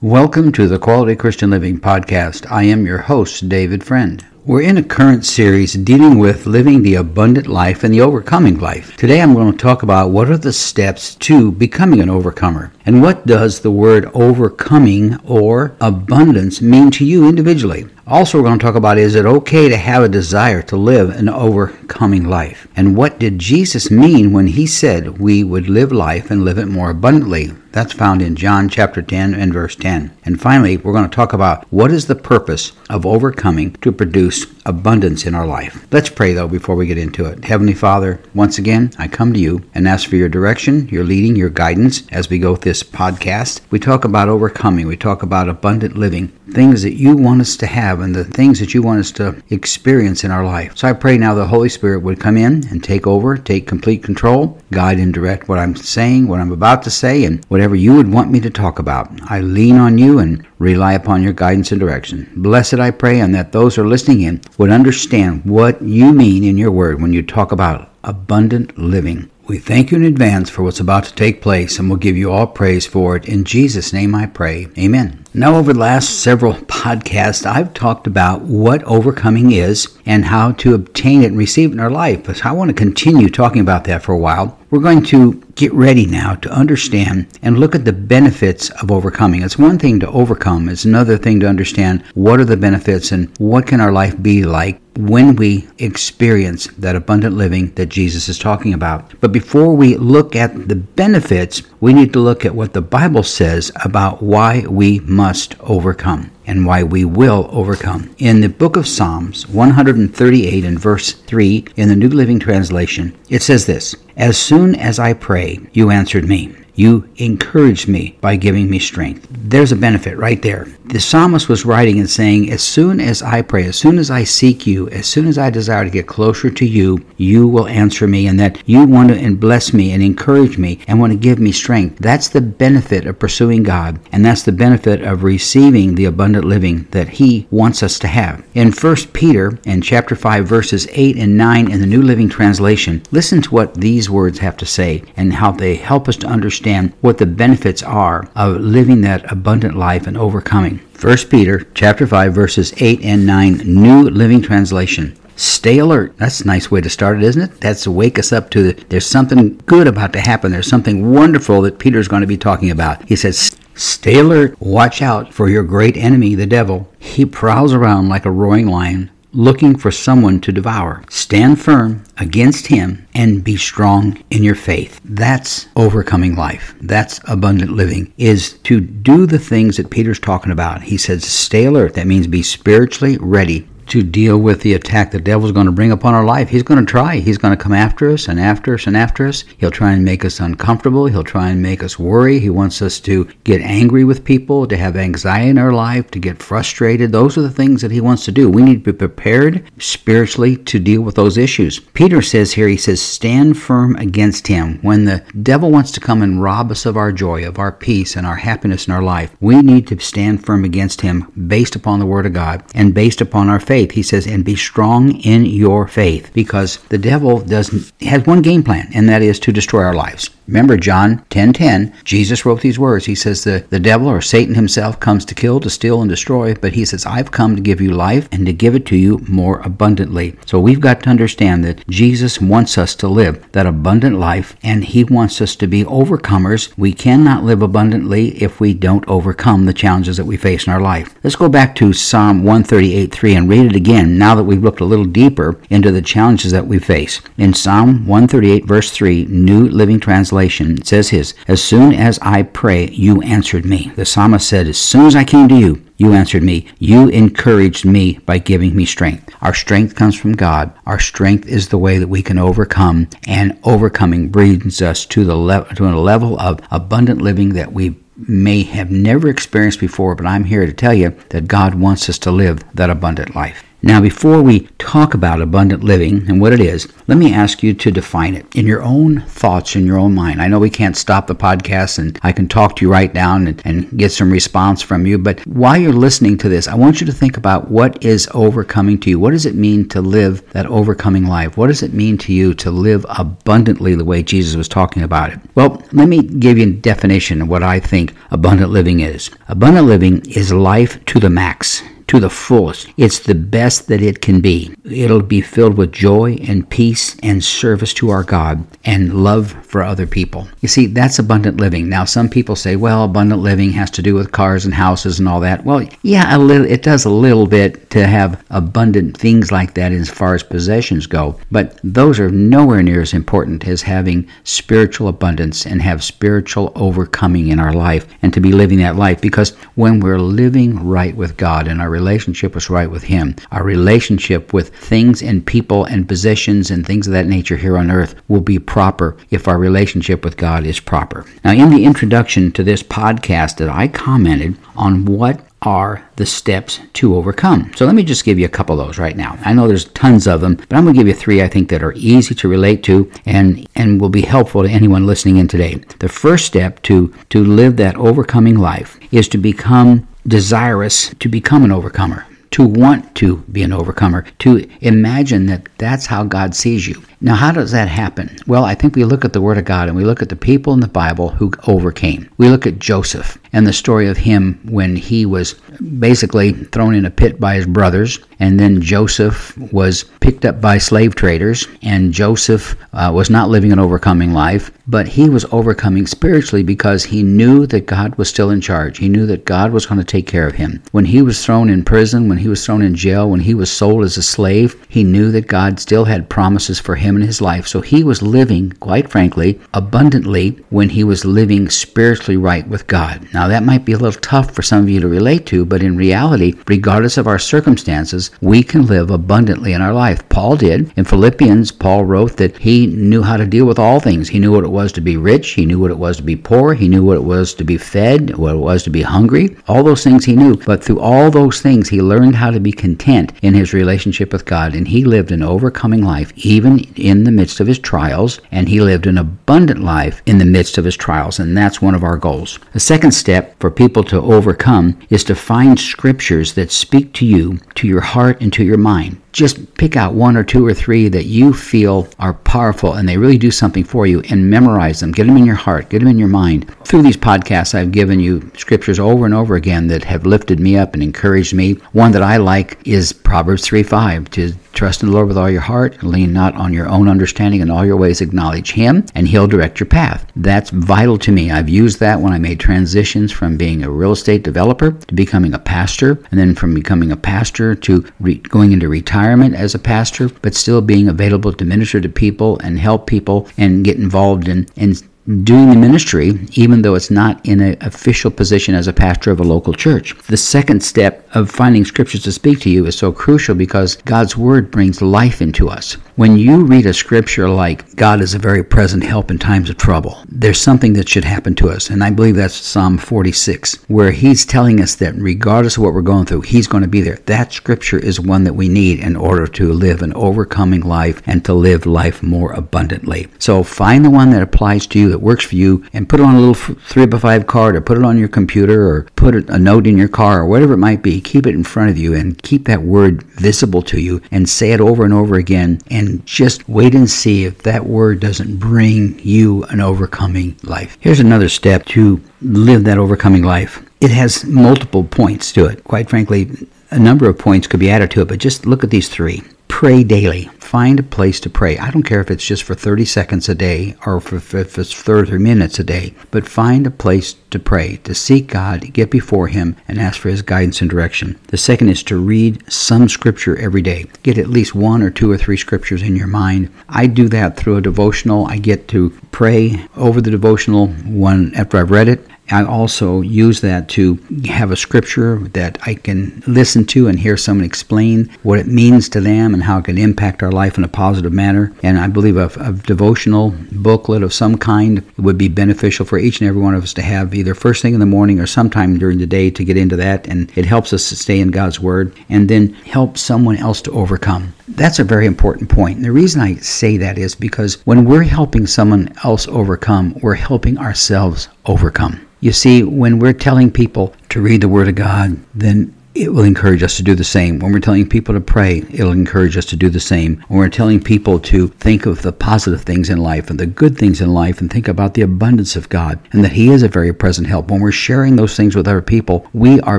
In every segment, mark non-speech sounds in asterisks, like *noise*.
Welcome to the Quality Christian Living Podcast. I am your host, David Friend. We're in a current series dealing with living the abundant life and the overcoming life. Today I'm going to talk about what are the steps to becoming an overcomer and what does the word overcoming or abundance mean to you individually. Also, we're going to talk about is it okay to have a desire to live an overcoming life? And what did Jesus mean when he said we would live life and live it more abundantly? That's found in John chapter 10 and verse 10. And finally, we're going to talk about what is the purpose of overcoming to produce abundance in our life. Let's pray though before we get into it. Heavenly Father, once again, I come to you and ask for your direction, your leading, your guidance as we go this podcast. We talk about overcoming, we talk about abundant living, things that you want us to have and the things that you want us to experience in our life. So I pray now the Holy Spirit would come in and take over, take complete control, guide and direct what I'm saying, what I'm about to say, and whatever you would want me to talk about. I lean on you and rely upon your guidance and direction. Blessed I pray, and that those who are listening in would understand what you mean in your word when you talk about abundant living. We thank you in advance for what's about to take place, and we'll give you all praise for it. In Jesus' name I pray. Amen. Now, over the last several podcasts, I've talked about what overcoming is and how to obtain it and receive it in our life. But I want to continue talking about that for a while. We're going to get ready now to understand and look at the benefits of overcoming. It's one thing to overcome, it's another thing to understand what are the benefits and what can our life be like when we experience that abundant living that Jesus is talking about. But before we look at the benefits, we need to look at what the Bible says about why we must overcome and why we will overcome. In the book of Psalms 138 and verse 3 in the New Living Translation, it says this As soon as I pray, you answered me. You encouraged me by giving me strength. There's a benefit right there. The psalmist was writing and saying, As soon as I pray, as soon as I seek you, as soon as I desire to get closer to you, you will answer me, and that you want to bless me and encourage me and want to give me strength. That's the benefit of pursuing God, and that's the benefit of receiving the abundant living that He wants us to have. In 1 Peter in chapter 5, verses 8 and 9 in the New Living Translation, listen to what these words have to say and how they help us to understand understand what the benefits are of living that abundant life and overcoming. 1 Peter chapter 5 verses 8 and 9 New Living Translation. Stay alert. That's a nice way to start it, isn't it? That's to wake us up to the, there's something good about to happen. There's something wonderful that Peter's going to be talking about. He says, Stay alert. Watch out for your great enemy, the devil. He prowls around like a roaring lion, looking for someone to devour. Stand firm against him and be strong in your faith. That's overcoming life. That's abundant living is to do the things that Peter's talking about. He says stay alert. That means be spiritually ready to deal with the attack the devil's going to bring upon our life. He's going to try. He's going to come after us and after us and after us. He'll try and make us uncomfortable. He'll try and make us worry. He wants us to get angry with people, to have anxiety in our life, to get frustrated. Those are the things that he wants to do. We need to be prepared spiritually to deal with those issues. Peter says here, he says, stand firm against him. When the devil wants to come and rob us of our joy, of our peace, and our happiness in our life, we need to stand firm against him based upon the Word of God and based upon our faith faith. He says, and be strong in your faith because the devil doesn't has one game plan, and that is to destroy our lives. Remember John 10:10, 10, 10, Jesus wrote these words. He says the, the devil or Satan himself comes to kill, to steal and destroy, but he says I've come to give you life and to give it to you more abundantly. So we've got to understand that Jesus wants us to live that abundant life and he wants us to be overcomers. We cannot live abundantly if we don't overcome the challenges that we face in our life. Let's go back to Psalm 138:3 and read it again now that we've looked a little deeper into the challenges that we face. In Psalm 138 verse 3, New Living Translation translation, says his, As soon as I pray, you answered me. The psalmist said, As soon as I came to you, you answered me. You encouraged me by giving me strength. Our strength comes from God. Our strength is the way that we can overcome, and overcoming brings us to the le- to a level of abundant living that we may have never experienced before. But I'm here to tell you that God wants us to live that abundant life. Now, before we talk about abundant living and what it is, let me ask you to define it in your own thoughts, in your own mind. I know we can't stop the podcast and I can talk to you right down and, and get some response from you, but while you're listening to this, I want you to think about what is overcoming to you. What does it mean to live that overcoming life? What does it mean to you to live abundantly the way Jesus was talking about it? Well, let me give you a definition of what I think abundant living is. Abundant living is life to the max to the fullest. It's the best that it can be. It'll be filled with joy and peace and service to our God and love for other people. You see, that's abundant living. Now, some people say, well, abundant living has to do with cars and houses and all that. Well, yeah, a little, it does a little bit to have abundant things like that as far as possessions go, but those are nowhere near as important as having spiritual abundance and have spiritual overcoming in our life and to be living that life because when we're living right with God and our relationship was right with Him. Our relationship with things and people and positions and things of that nature here on earth will be proper if our relationship with God is proper. Now, in the introduction to this podcast, that I commented on what are the steps to overcome. So let me just give you a couple of those right now. I know there's tons of them, but I'm going to give you three I think that are easy to relate to and and will be helpful to anyone listening in today. The first step to to live that overcoming life is to become desirous to become an overcomer, to want to be an overcomer, to imagine that that's how God sees you. Now, how does that happen? Well, I think we look at the Word of God and we look at the people in the Bible who overcame. We look at Joseph and the story of him when he was basically thrown in a pit by his brothers, and then Joseph was picked up by slave traders, and Joseph uh, was not living an overcoming life, but he was overcoming spiritually because he knew that God was still in charge. He knew that God was going to take care of him. When he was thrown in prison, when he was thrown in jail, when he was sold as a slave, he knew that God still had promises for him in his life. So he was living, quite frankly, abundantly when he was living spiritually right with God. Now, that might be a little tough for some of you to relate to, but in reality, regardless of our circumstances, we can live abundantly in our life. Paul did. In Philippians, Paul wrote that he knew how to deal with all things. He knew what it was to be rich, he knew what it was to be poor, he knew what it was to be fed, what it was to be hungry. All those things he knew. But through all those things, he learned how to be content in his relationship with God, and he lived an overcoming life even in the midst of his trials, and he lived an abundant life in the midst of his trials, and that's one of our goals. The second step for people to overcome is to find scriptures that speak to you, to your heart, and to your mind just pick out one or two or three that you feel are powerful and they really do something for you and memorize them. Get them in your heart, get them in your mind. Through these podcasts, I've given you scriptures over and over again that have lifted me up and encouraged me. One that I like is Proverbs 3 5 to trust in the Lord with all your heart, lean not on your own understanding, in all your ways acknowledge Him, and He'll direct your path. That's vital to me. I've used that when I made transitions from being a real estate developer to becoming a pastor, and then from becoming a pastor to re- going into retirement as a pastor, but still being available to minister to people and help people and get involved in, in doing the ministry, even though it's not in an official position as a pastor of a local church. The second step of finding scriptures to speak to you is so crucial because God's word brings life into us. When you read a scripture like God is a very present help in times of trouble, there's something that should happen to us. And I believe that's Psalm 46, where he's telling us that regardless of what we're going through, he's going to be there. That scripture is one that we need in order to live an overcoming life and to live life more abundantly. So find the one that applies to you, that works for you, and put it on a little three by five card or put it on your computer or put a note in your car or whatever it might be. Keep it in front of you and keep that word visible to you and say it over and over again. And and just wait and see if that word doesn't bring you an overcoming life. Here's another step to live that overcoming life. It has multiple points to it. Quite frankly, a number of points could be added to it, but just look at these three. Pray daily. Find a place to pray. I don't care if it's just for 30 seconds a day or if it's 30 minutes a day, but find a place to pray, to seek God, get before Him, and ask for His guidance and direction. The second is to read some scripture every day. Get at least one or two or three scriptures in your mind. I do that through a devotional. I get to pray over the devotional one after I've read it I also use that to have a scripture that I can listen to and hear someone explain what it means to them and how it can impact our life in a positive manner. And I believe a, a devotional booklet of some kind would be beneficial for each and every one of us to have either first thing in the morning or sometime during the day to get into that. And it helps us to stay in God's Word and then help someone else to overcome. That's a very important point. And the reason I say that is because when we're helping someone else overcome, we're helping ourselves overcome. You see, when we're telling people to read the Word of God, then it will encourage us to do the same. When we're telling people to pray, it'll encourage us to do the same. When we're telling people to think of the positive things in life and the good things in life and think about the abundance of God and that He is a very present help, when we're sharing those things with other people, we are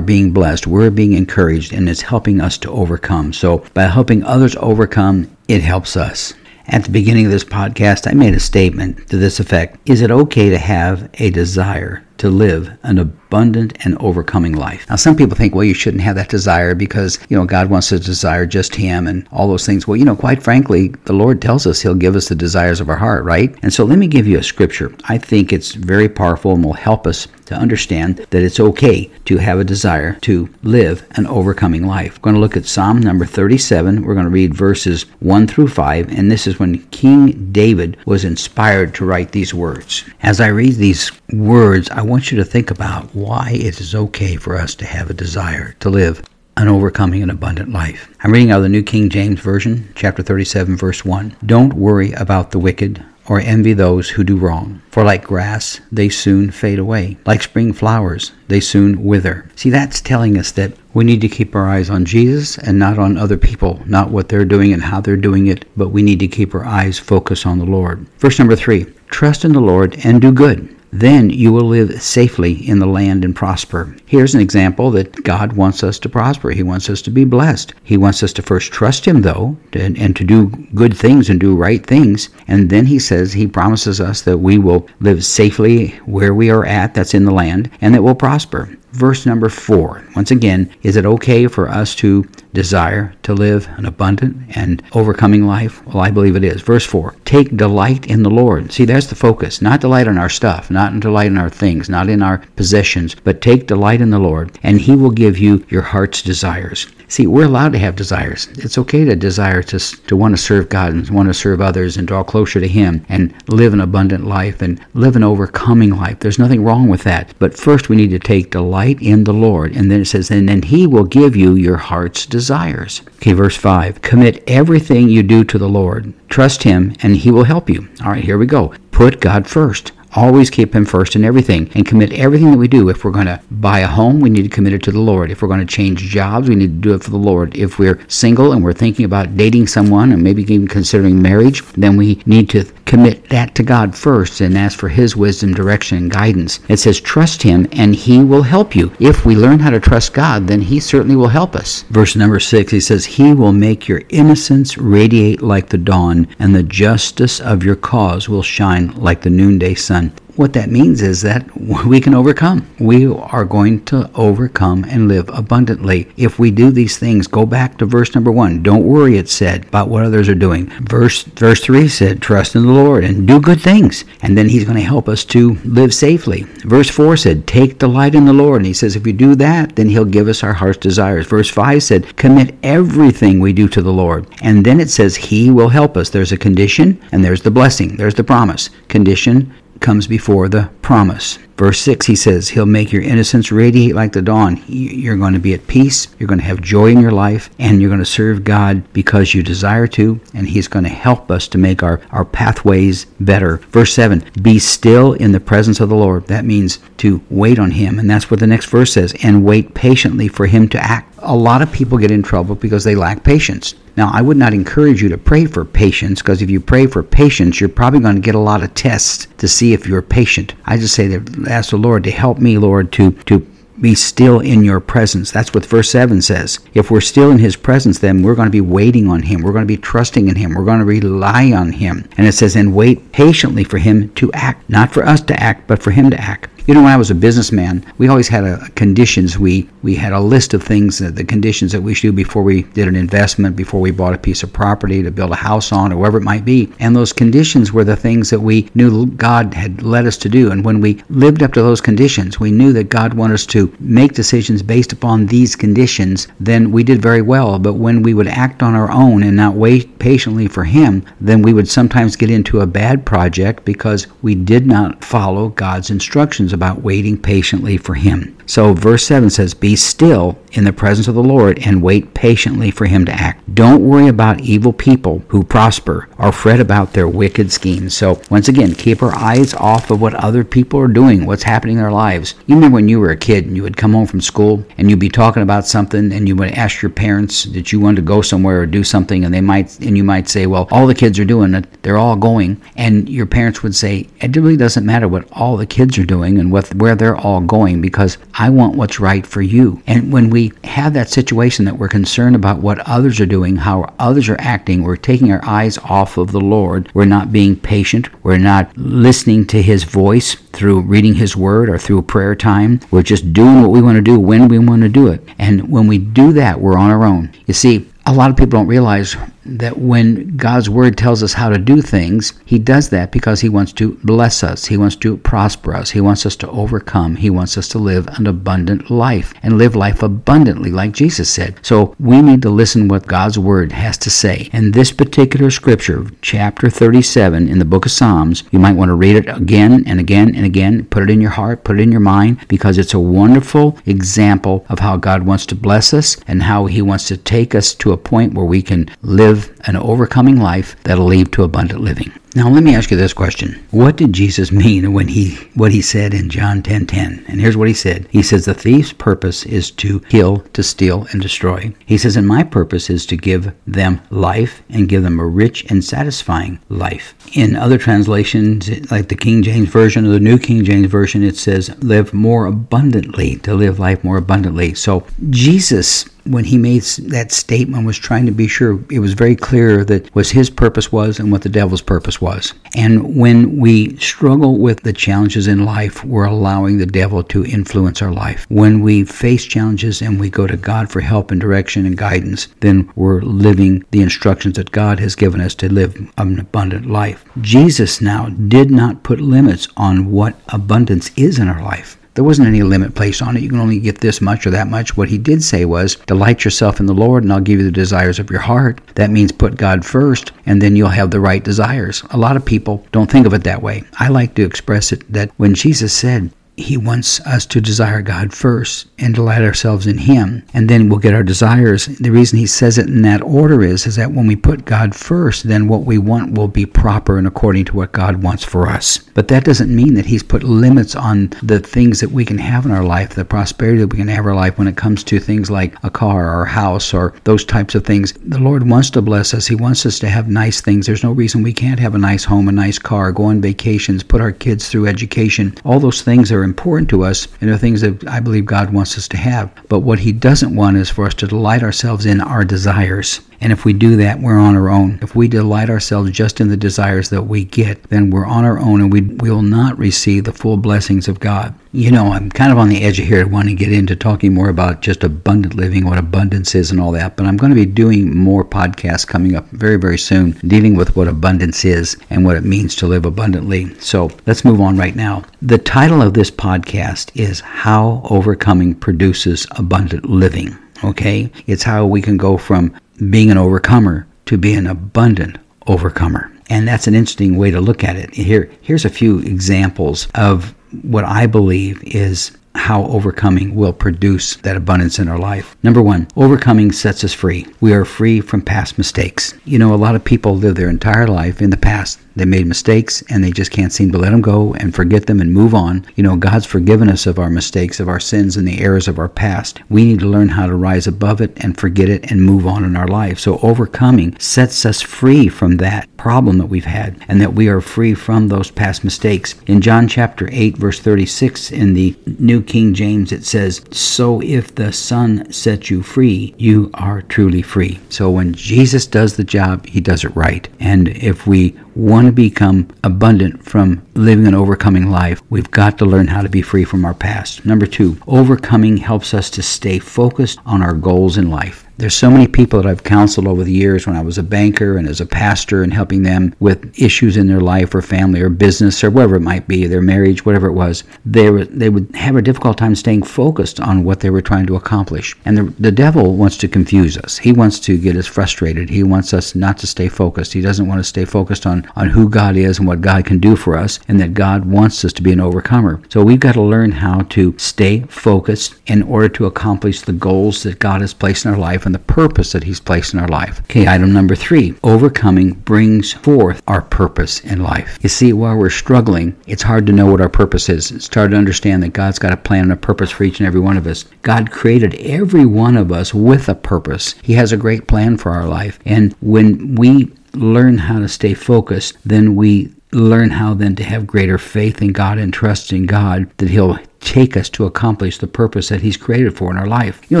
being blessed, we're being encouraged, and it's helping us to overcome. So by helping others overcome, it helps us. At the beginning of this podcast, I made a statement to this effect Is it okay to have a desire to live an abundant and overcoming life. Now, some people think, well, you shouldn't have that desire because, you know, God wants to desire just Him and all those things. Well, you know, quite frankly, the Lord tells us He'll give us the desires of our heart, right? And so let me give you a scripture. I think it's very powerful and will help us to understand that it's okay to have a desire to live an overcoming life. We're going to look at Psalm number 37. We're going to read verses 1 through 5, and this is when King David was inspired to write these words. As I read these words, I want you to think about why it is okay for us to have a desire to live an overcoming and abundant life. I'm reading out of the New King James Version, chapter 37, verse 1. Don't worry about the wicked or envy those who do wrong, for like grass, they soon fade away. Like spring flowers, they soon wither. See, that's telling us that we need to keep our eyes on Jesus and not on other people, not what they're doing and how they're doing it, but we need to keep our eyes focused on the Lord. Verse number three Trust in the Lord and do good then you will live safely in the land and prosper. Here's an example that God wants us to prosper. He wants us to be blessed. He wants us to first trust Him, though, and, and to do good things and do right things. And then He says He promises us that we will live safely where we are at, that's in the land, and that we'll prosper verse number four. Once again, is it okay for us to desire to live an abundant and overcoming life? Well, I believe it is. Verse four, take delight in the Lord. See, there's the focus. Not delight in our stuff, not delight in our things, not in our possessions, but take delight in the Lord, and He will give you your heart's desires. See, we're allowed to have desires. It's okay to desire to, to want to serve God and want to serve others and draw closer to Him and live an abundant life and live an overcoming life. There's nothing wrong with that. But first, we need to take delight in the Lord. And then it says, and then He will give you your heart's desires. Okay, verse 5 Commit everything you do to the Lord. Trust Him, and He will help you. All right, here we go. Put God first. Always keep Him first in everything and commit everything that we do. If we're going to buy a home, we need to commit it to the Lord. If we're going to change jobs, we need to do it for the Lord. If we're single and we're thinking about dating someone and maybe even considering marriage, then we need to commit that to God first and ask for His wisdom, direction, and guidance. It says, trust Him and He will help you. If we learn how to trust God, then He certainly will help us. Verse number six, He says, He will make your innocence radiate like the dawn, and the justice of your cause will shine like the noonday sun what that means is that *laughs* we can overcome. We are going to overcome and live abundantly. If we do these things, go back to verse number one. Don't worry, it said, about what others are doing. Verse verse three said, trust in the Lord and do good things. And then he's going to help us to live safely. Verse four said, take delight in the Lord. And he says, if you do that, then he'll give us our heart's desires. Verse five said, commit everything we do to the Lord. And then it says, he will help us. There's a condition and there's the blessing. There's the promise. Condition, comes before the promise. Verse 6, he says, He'll make your innocence radiate like the dawn. You're going to be at peace. You're going to have joy in your life. And you're going to serve God because you desire to. And He's going to help us to make our, our pathways better. Verse 7, Be still in the presence of the Lord. That means to wait on Him. And that's what the next verse says. And wait patiently for Him to act. A lot of people get in trouble because they lack patience. Now, I would not encourage you to pray for patience because if you pray for patience, you're probably going to get a lot of tests to see if you're patient. I just say that ask the Lord to help me, Lord, to to be still in your presence. That's what verse 7 says. If we're still in his presence, then we're going to be waiting on him. We're going to be trusting in him. We're going to rely on him. And it says, and wait patiently for him to act. Not for us to act, but for him to act. You know, when I was a businessman, we always had a conditions. We we had a list of things, that the conditions that we should do before we did an investment, before we bought a piece of property to build a house on, or whatever it might be. And those conditions were the things that we knew God had led us to do. And when we lived up to those conditions, we knew that God wanted us to make decisions based upon these conditions. Then we did very well. But when we would act on our own and not wait patiently for Him, then we would sometimes get into a bad project because we did not follow God's instructions about waiting patiently for Him. So, verse 7 says, Be still in the presence of the Lord and wait patiently for him to act. Don't worry about evil people who prosper or fret about their wicked schemes. So, once again, keep our eyes off of what other people are doing, what's happening in their lives. You remember when you were a kid and you would come home from school and you'd be talking about something and you would ask your parents that you wanted to go somewhere or do something and they might and you might say, Well, all the kids are doing it, they're all going. And your parents would say, It really doesn't matter what all the kids are doing and what where they're all going because I want what's right for you. And when we have that situation that we're concerned about what others are doing, how others are acting, we're taking our eyes off of the Lord. We're not being patient. We're not listening to His voice through reading His Word or through prayer time. We're just doing what we want to do when we want to do it. And when we do that, we're on our own. You see, a lot of people don't realize that when God's word tells us how to do things, He does that because He wants to bless us. He wants to prosper us. He wants us to overcome. He wants us to live an abundant life and live life abundantly, like Jesus said. So we need to listen what God's word has to say. And this particular scripture, chapter 37 in the book of Psalms, you might want to read it again and again and again. Put it in your heart, put it in your mind, because it's a wonderful example of how God wants to bless us and how He wants to take us to a point where we can live live an overcoming life that'll lead to abundant living. Now let me ask you this question. What did Jesus mean when he what he said in John 10:10? 10, 10? And here's what he said. He says the thief's purpose is to kill, to steal and destroy. He says and my purpose is to give them life and give them a rich and satisfying life. In other translations like the King James version or the New King James version it says live more abundantly, to live life more abundantly. So Jesus when he made that statement was trying to be sure it was very clear that what his purpose was and what the devil's purpose was. And when we struggle with the challenges in life, we're allowing the devil to influence our life. When we face challenges and we go to God for help and direction and guidance, then we're living the instructions that God has given us to live an abundant life. Jesus now did not put limits on what abundance is in our life. There wasn't any limit placed on it. You can only get this much or that much. What he did say was, Delight yourself in the Lord, and I'll give you the desires of your heart. That means put God first, and then you'll have the right desires. A lot of people don't think of it that way. I like to express it that when Jesus said, he wants us to desire God first and delight ourselves in Him, and then we'll get our desires. The reason He says it in that order is, is that when we put God first, then what we want will be proper and according to what God wants for us. But that doesn't mean that He's put limits on the things that we can have in our life, the prosperity that we can have in our life when it comes to things like a car or a house or those types of things. The Lord wants to bless us. He wants us to have nice things. There's no reason we can't have a nice home, a nice car, go on vacations, put our kids through education. All those things are important to us and are things that I believe God wants us to have. But what He doesn't want is for us to delight ourselves in our desires. And if we do that, we're on our own. If we delight ourselves just in the desires that we get, then we're on our own and we will not receive the full blessings of God. You know, I'm kind of on the edge of here wanting to get into talking more about just abundant living, what abundance is, and all that. But I'm going to be doing more podcasts coming up very, very soon, dealing with what abundance is and what it means to live abundantly. So let's move on right now. The title of this podcast is How Overcoming Produces Abundant Living. Okay? It's how we can go from being an overcomer to be an abundant overcomer. And that's an interesting way to look at it. Here, here's a few examples of what I believe is how overcoming will produce that abundance in our life. Number one, overcoming sets us free. We are free from past mistakes. You know, a lot of people live their entire life in the past. They made mistakes and they just can't seem to let them go and forget them and move on. You know, God's forgiven us of our mistakes, of our sins, and the errors of our past. We need to learn how to rise above it and forget it and move on in our life. So, overcoming sets us free from that problem that we've had and that we are free from those past mistakes. In John chapter 8, verse 36, in the New King James, it says, So if the Son sets you free, you are truly free. So, when Jesus does the job, he does it right. And if we want to become abundant from living an overcoming life, we've got to learn how to be free from our past. Number two, overcoming helps us to stay focused on our goals in life. There's so many people that I've counseled over the years when I was a banker and as a pastor and helping them with issues in their life or family or business or whatever it might be, their marriage, whatever it was. They were, they would have a difficult time staying focused on what they were trying to accomplish. And the, the devil wants to confuse us. He wants to get us frustrated. He wants us not to stay focused. He doesn't want to stay focused on, on who God is and what God can do for us and that God wants us to be an overcomer. So we've got to learn how to stay focused in order to accomplish the goals that God has placed in our life and the purpose that He's placed in our life. Okay, item number three overcoming brings forth our purpose in life. You see, while we're struggling, it's hard to know what our purpose is. It's hard to understand that God's got a plan and a purpose for each and every one of us. God created every one of us with a purpose, He has a great plan for our life. And when we learn how to stay focused, then we learn how then to have greater faith in God and trust in God that He'll take us to accomplish the purpose that He's created for in our life. You know,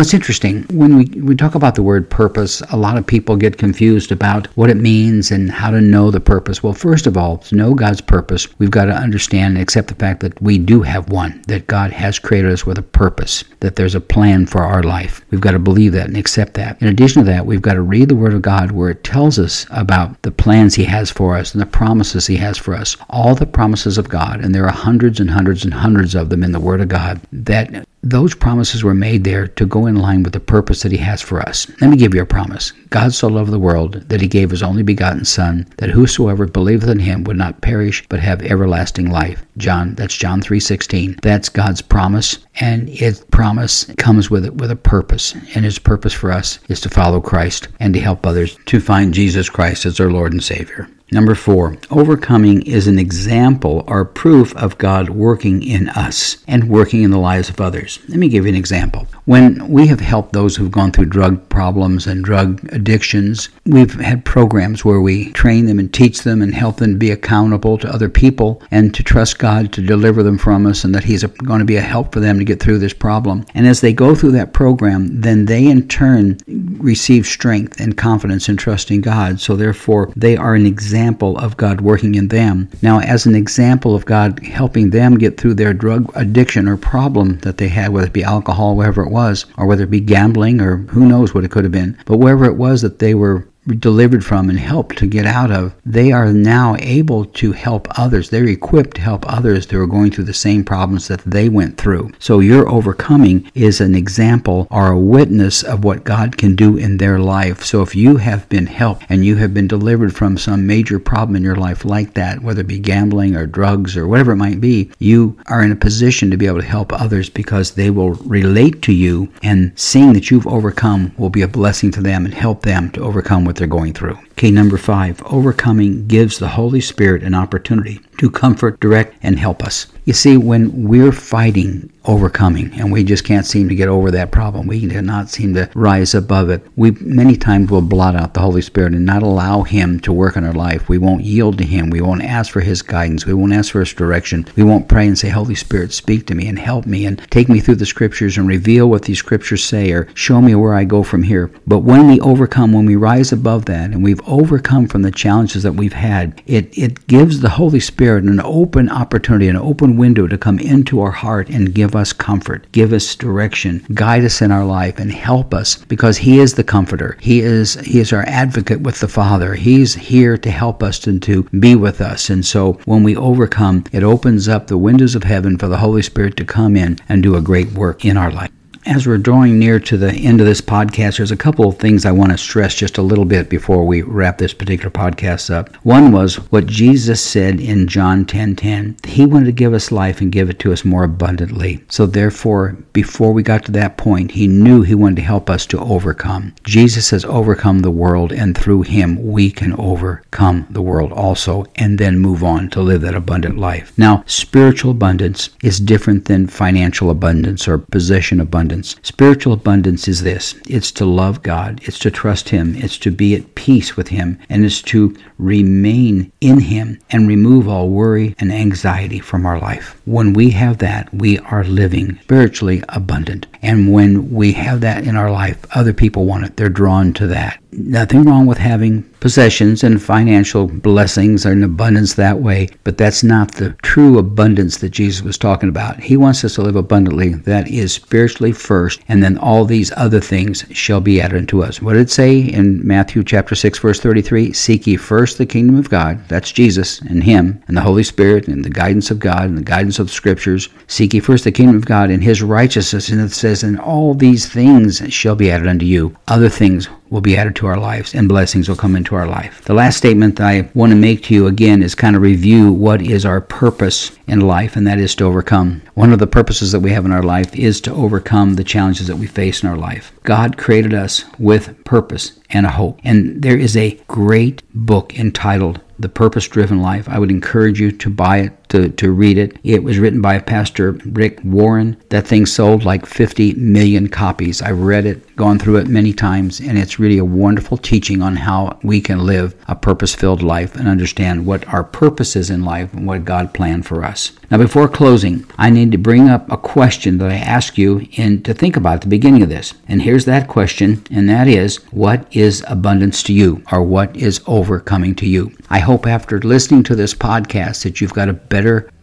it's interesting. When we, we talk about the word purpose, a lot of people get confused about what it means and how to know the purpose. Well, first of all, to know God's purpose, we've got to understand and accept the fact that we do have one, that God has created us with a purpose, that there's a plan for our life. We've got to believe that and accept that. In addition to that, we've got to read the Word of God where it tells us about the plans He has for us and the promises He has for us. All the promises of God, and there are hundreds and hundreds and hundreds of them in the Word of God, that those promises were made there to go in line with the purpose that He has for us. Let me give you a promise. God so loved the world that He gave His only begotten Son, that whosoever believeth in Him would not perish but have everlasting life. John, that's John 3:16. That's God's promise, and His promise comes with it with a purpose, and His purpose for us is to follow Christ and to help others to find Jesus Christ as their Lord and Savior. Number four, overcoming is an example or proof of God working in us and working in the lives of others. Let me give you an example. When we have helped those who've gone through drug problems and drug addictions, we've had programs where we train them and teach them and help them be accountable to other people and to trust God to deliver them from us and that He's going to be a help for them to get through this problem. And as they go through that program, then they in turn receive strength and confidence in God. So therefore, they are an example example of God working in them. Now, as an example of God helping them get through their drug addiction or problem that they had, whether it be alcohol, whatever it was, or whether it be gambling, or who knows what it could have been, but wherever it was that they were delivered from and helped to get out of, they are now able to help others. They're equipped to help others who are going through the same problems that they went through. So your overcoming is an example or a witness of what God can do in their life. So if you have been helped and you have been delivered from some major problem in your life like that, whether it be gambling or drugs or whatever it might be, you are in a position to be able to help others because they will relate to you and seeing that you've overcome will be a blessing to them and help them to overcome what they're going through. Okay, number five, overcoming gives the Holy Spirit an opportunity to comfort, direct, and help us. You see, when we're fighting overcoming and we just can't seem to get over that problem, we cannot seem to rise above it, we many times will blot out the Holy Spirit and not allow Him to work in our life. We won't yield to Him. We won't ask for His guidance. We won't ask for His direction. We won't pray and say, Holy Spirit, speak to me and help me and take me through the Scriptures and reveal what these Scriptures say or show me where I go from here. But when we overcome, when we rise above that and we've overcome from the challenges that we've had, it, it gives the Holy Spirit an open opportunity, an open window to come into our heart and give us comfort, give us direction, guide us in our life, and help us because He is the comforter. He is He is our advocate with the Father. He's here to help us and to be with us. And so when we overcome, it opens up the windows of heaven for the Holy Spirit to come in and do a great work in our life as we're drawing near to the end of this podcast, there's a couple of things I want to stress just a little bit before we wrap this particular podcast up. One was what Jesus said in John 10:10. 10, 10. He wanted to give us life and give it to us more abundantly. So therefore, before we got to that point, he knew he wanted to help us to overcome. Jesus has overcome the world, and through him we can overcome the world also, and then move on to live that abundant life. Now, spiritual abundance is different than financial abundance or possession abundance abundance. Spiritual abundance is this it's to love God, it's to trust Him, it's to be at peace with Him, and it's to remain in Him and remove all worry and anxiety from our life. When we have that, we are living spiritually abundant. And when we have that in our life, other people want it. They're drawn to that. Nothing wrong with having possessions and financial blessings and abundance that way, but that's not the true abundance that Jesus was talking about. He wants us to live abundantly. That is spiritually first, and then all these other things shall be added unto us. What did it say in Matthew chapter 6, verse 33? Seek ye first the kingdom of God. That's Jesus and Him and the Holy Spirit and the guidance of God and the guidance of the Scriptures. Seek ye first the kingdom of God and His righteousness. And it says, and all these things shall be added unto you. Other things will be added to our lives and blessings will come into our life. The last statement that I want to make to you again is kind of review what is our purpose in life, and that is to overcome. One of the purposes that we have in our life is to overcome the challenges that we face in our life. God created us with purpose and a hope. And there is a great book entitled The Purpose Driven Life. I would encourage you to buy it to, to read it. It was written by Pastor Rick Warren. That thing sold like 50 million copies. I've read it, gone through it many times, and it's really a wonderful teaching on how we can live a purpose filled life and understand what our purpose is in life and what God planned for us. Now, before closing, I need to bring up a question that I ask you and to think about at the beginning of this. And here's that question, and that is what is abundance to you, or what is overcoming to you? I hope after listening to this podcast that you've got a better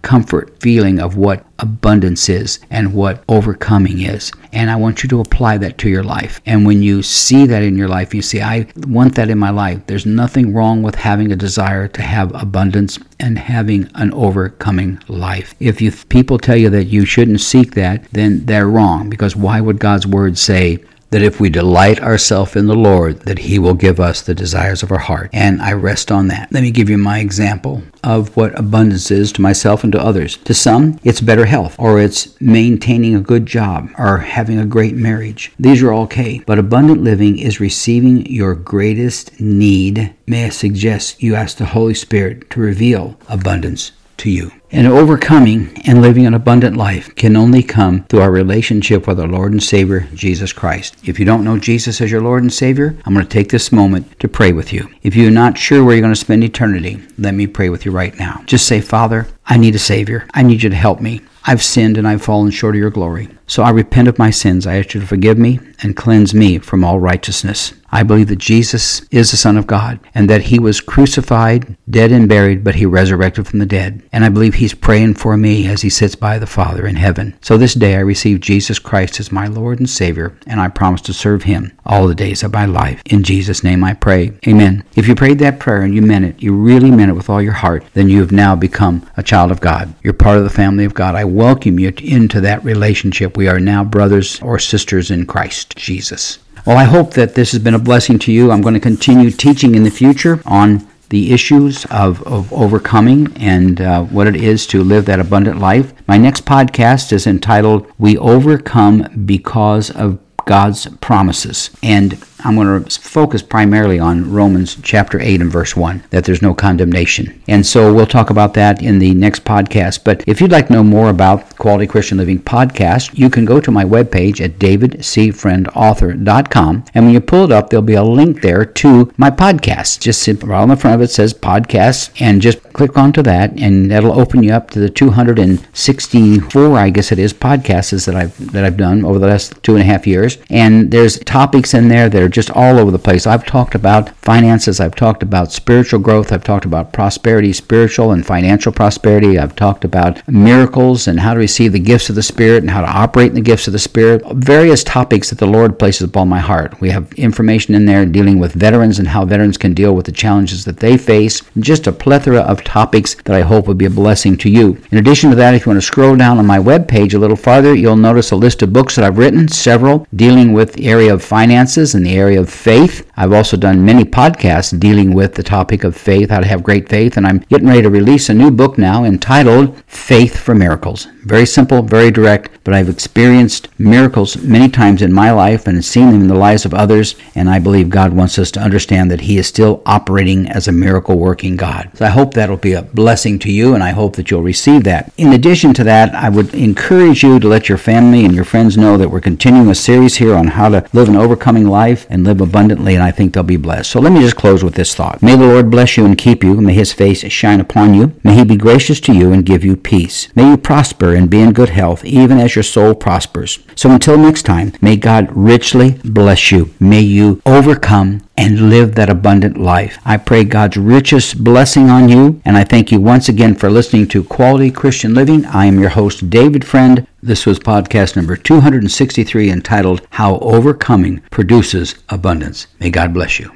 comfort feeling of what abundance is and what overcoming is. And I want you to apply that to your life. And when you see that in your life, you see, I want that in my life. There's nothing wrong with having a desire to have abundance and having an overcoming life. If you, people tell you that you shouldn't seek that, then they're wrong because why would God's word say that if we delight ourselves in the Lord, that He will give us the desires of our heart. And I rest on that. Let me give you my example of what abundance is to myself and to others. To some, it's better health, or it's maintaining a good job, or having a great marriage. These are all okay. But abundant living is receiving your greatest need. May I suggest you ask the Holy Spirit to reveal abundance to you. And overcoming and living an abundant life can only come through our relationship with our Lord and Savior, Jesus Christ. If you don't know Jesus as your Lord and Savior, I'm going to take this moment to pray with you. If you're not sure where you're going to spend eternity, let me pray with you right now. Just say, Father, I need a Savior. I need you to help me. I've sinned and I've fallen short of your glory. So I repent of my sins. I ask you to forgive me and cleanse me from all righteousness. I believe that Jesus is the Son of God and that he was crucified, dead, and buried, but he resurrected from the dead. And I believe he's praying for me as he sits by the Father in heaven. So this day I receive Jesus Christ as my Lord and Savior, and I promise to serve him all the days of my life. In Jesus' name I pray. Amen. If you prayed that prayer and you meant it, you really meant it with all your heart, then you have now become a child of God. You're part of the family of God. I welcome you into that relationship. We are now brothers or sisters in Christ Jesus. Well, I hope that this has been a blessing to you. I'm going to continue teaching in the future on the issues of, of overcoming and uh, what it is to live that abundant life. My next podcast is entitled We Overcome Because of God's Promises. And I'm going to focus primarily on Romans chapter 8 and verse 1, that there's no condemnation. And so we'll talk about that in the next podcast. But if you'd like to know more about Quality Christian Living Podcast, you can go to my webpage at davidcfriendauthor.com. And when you pull it up, there'll be a link there to my podcast. Just right on the front of it says podcast, and just click onto that, and that'll open you up to the 264, I guess it is, podcasts that I've that I've done over the last two and a half years. And there's topics in there that are just all over the place. I've talked about finances, I've talked about spiritual growth, I've talked about prosperity, spiritual and financial prosperity. I've talked about miracles and how to receive the gifts of the Spirit and how to operate in the gifts of the Spirit. Various topics that the Lord places upon my heart. We have information in there dealing with veterans and how veterans can deal with the challenges that they face. Just a plethora of topics that I hope would be a blessing to you. In addition to that, if you want to scroll down on my webpage a little farther, you'll notice a list of books that I've written, several dealing with the area of finances and the area of faith. I've also done many podcasts dealing with the topic of faith, how to have great faith, and I'm getting ready to release a new book now entitled Faith for Miracles. Very simple, very direct, but I've experienced miracles many times in my life and seen them in the lives of others, and I believe God wants us to understand that He is still operating as a miracle working God. So I hope that'll be a blessing to you, and I hope that you'll receive that. In addition to that, I would encourage you to let your family and your friends know that we're continuing a series here on how to live an overcoming life and live abundantly, and I think they'll be blessed. So let me just close with this thought. May the Lord bless you and keep you. May His face shine upon you. May He be gracious to you and give you peace. May you prosper and be in good health, even as your soul prospers. So until next time, may God richly bless you. May you overcome and live that abundant life. I pray God's richest blessing on you, and I thank you once again for listening to Quality Christian Living. I am your host, David Friend. This was podcast number 263 entitled How Overcoming Produces Abundance. May God bless you.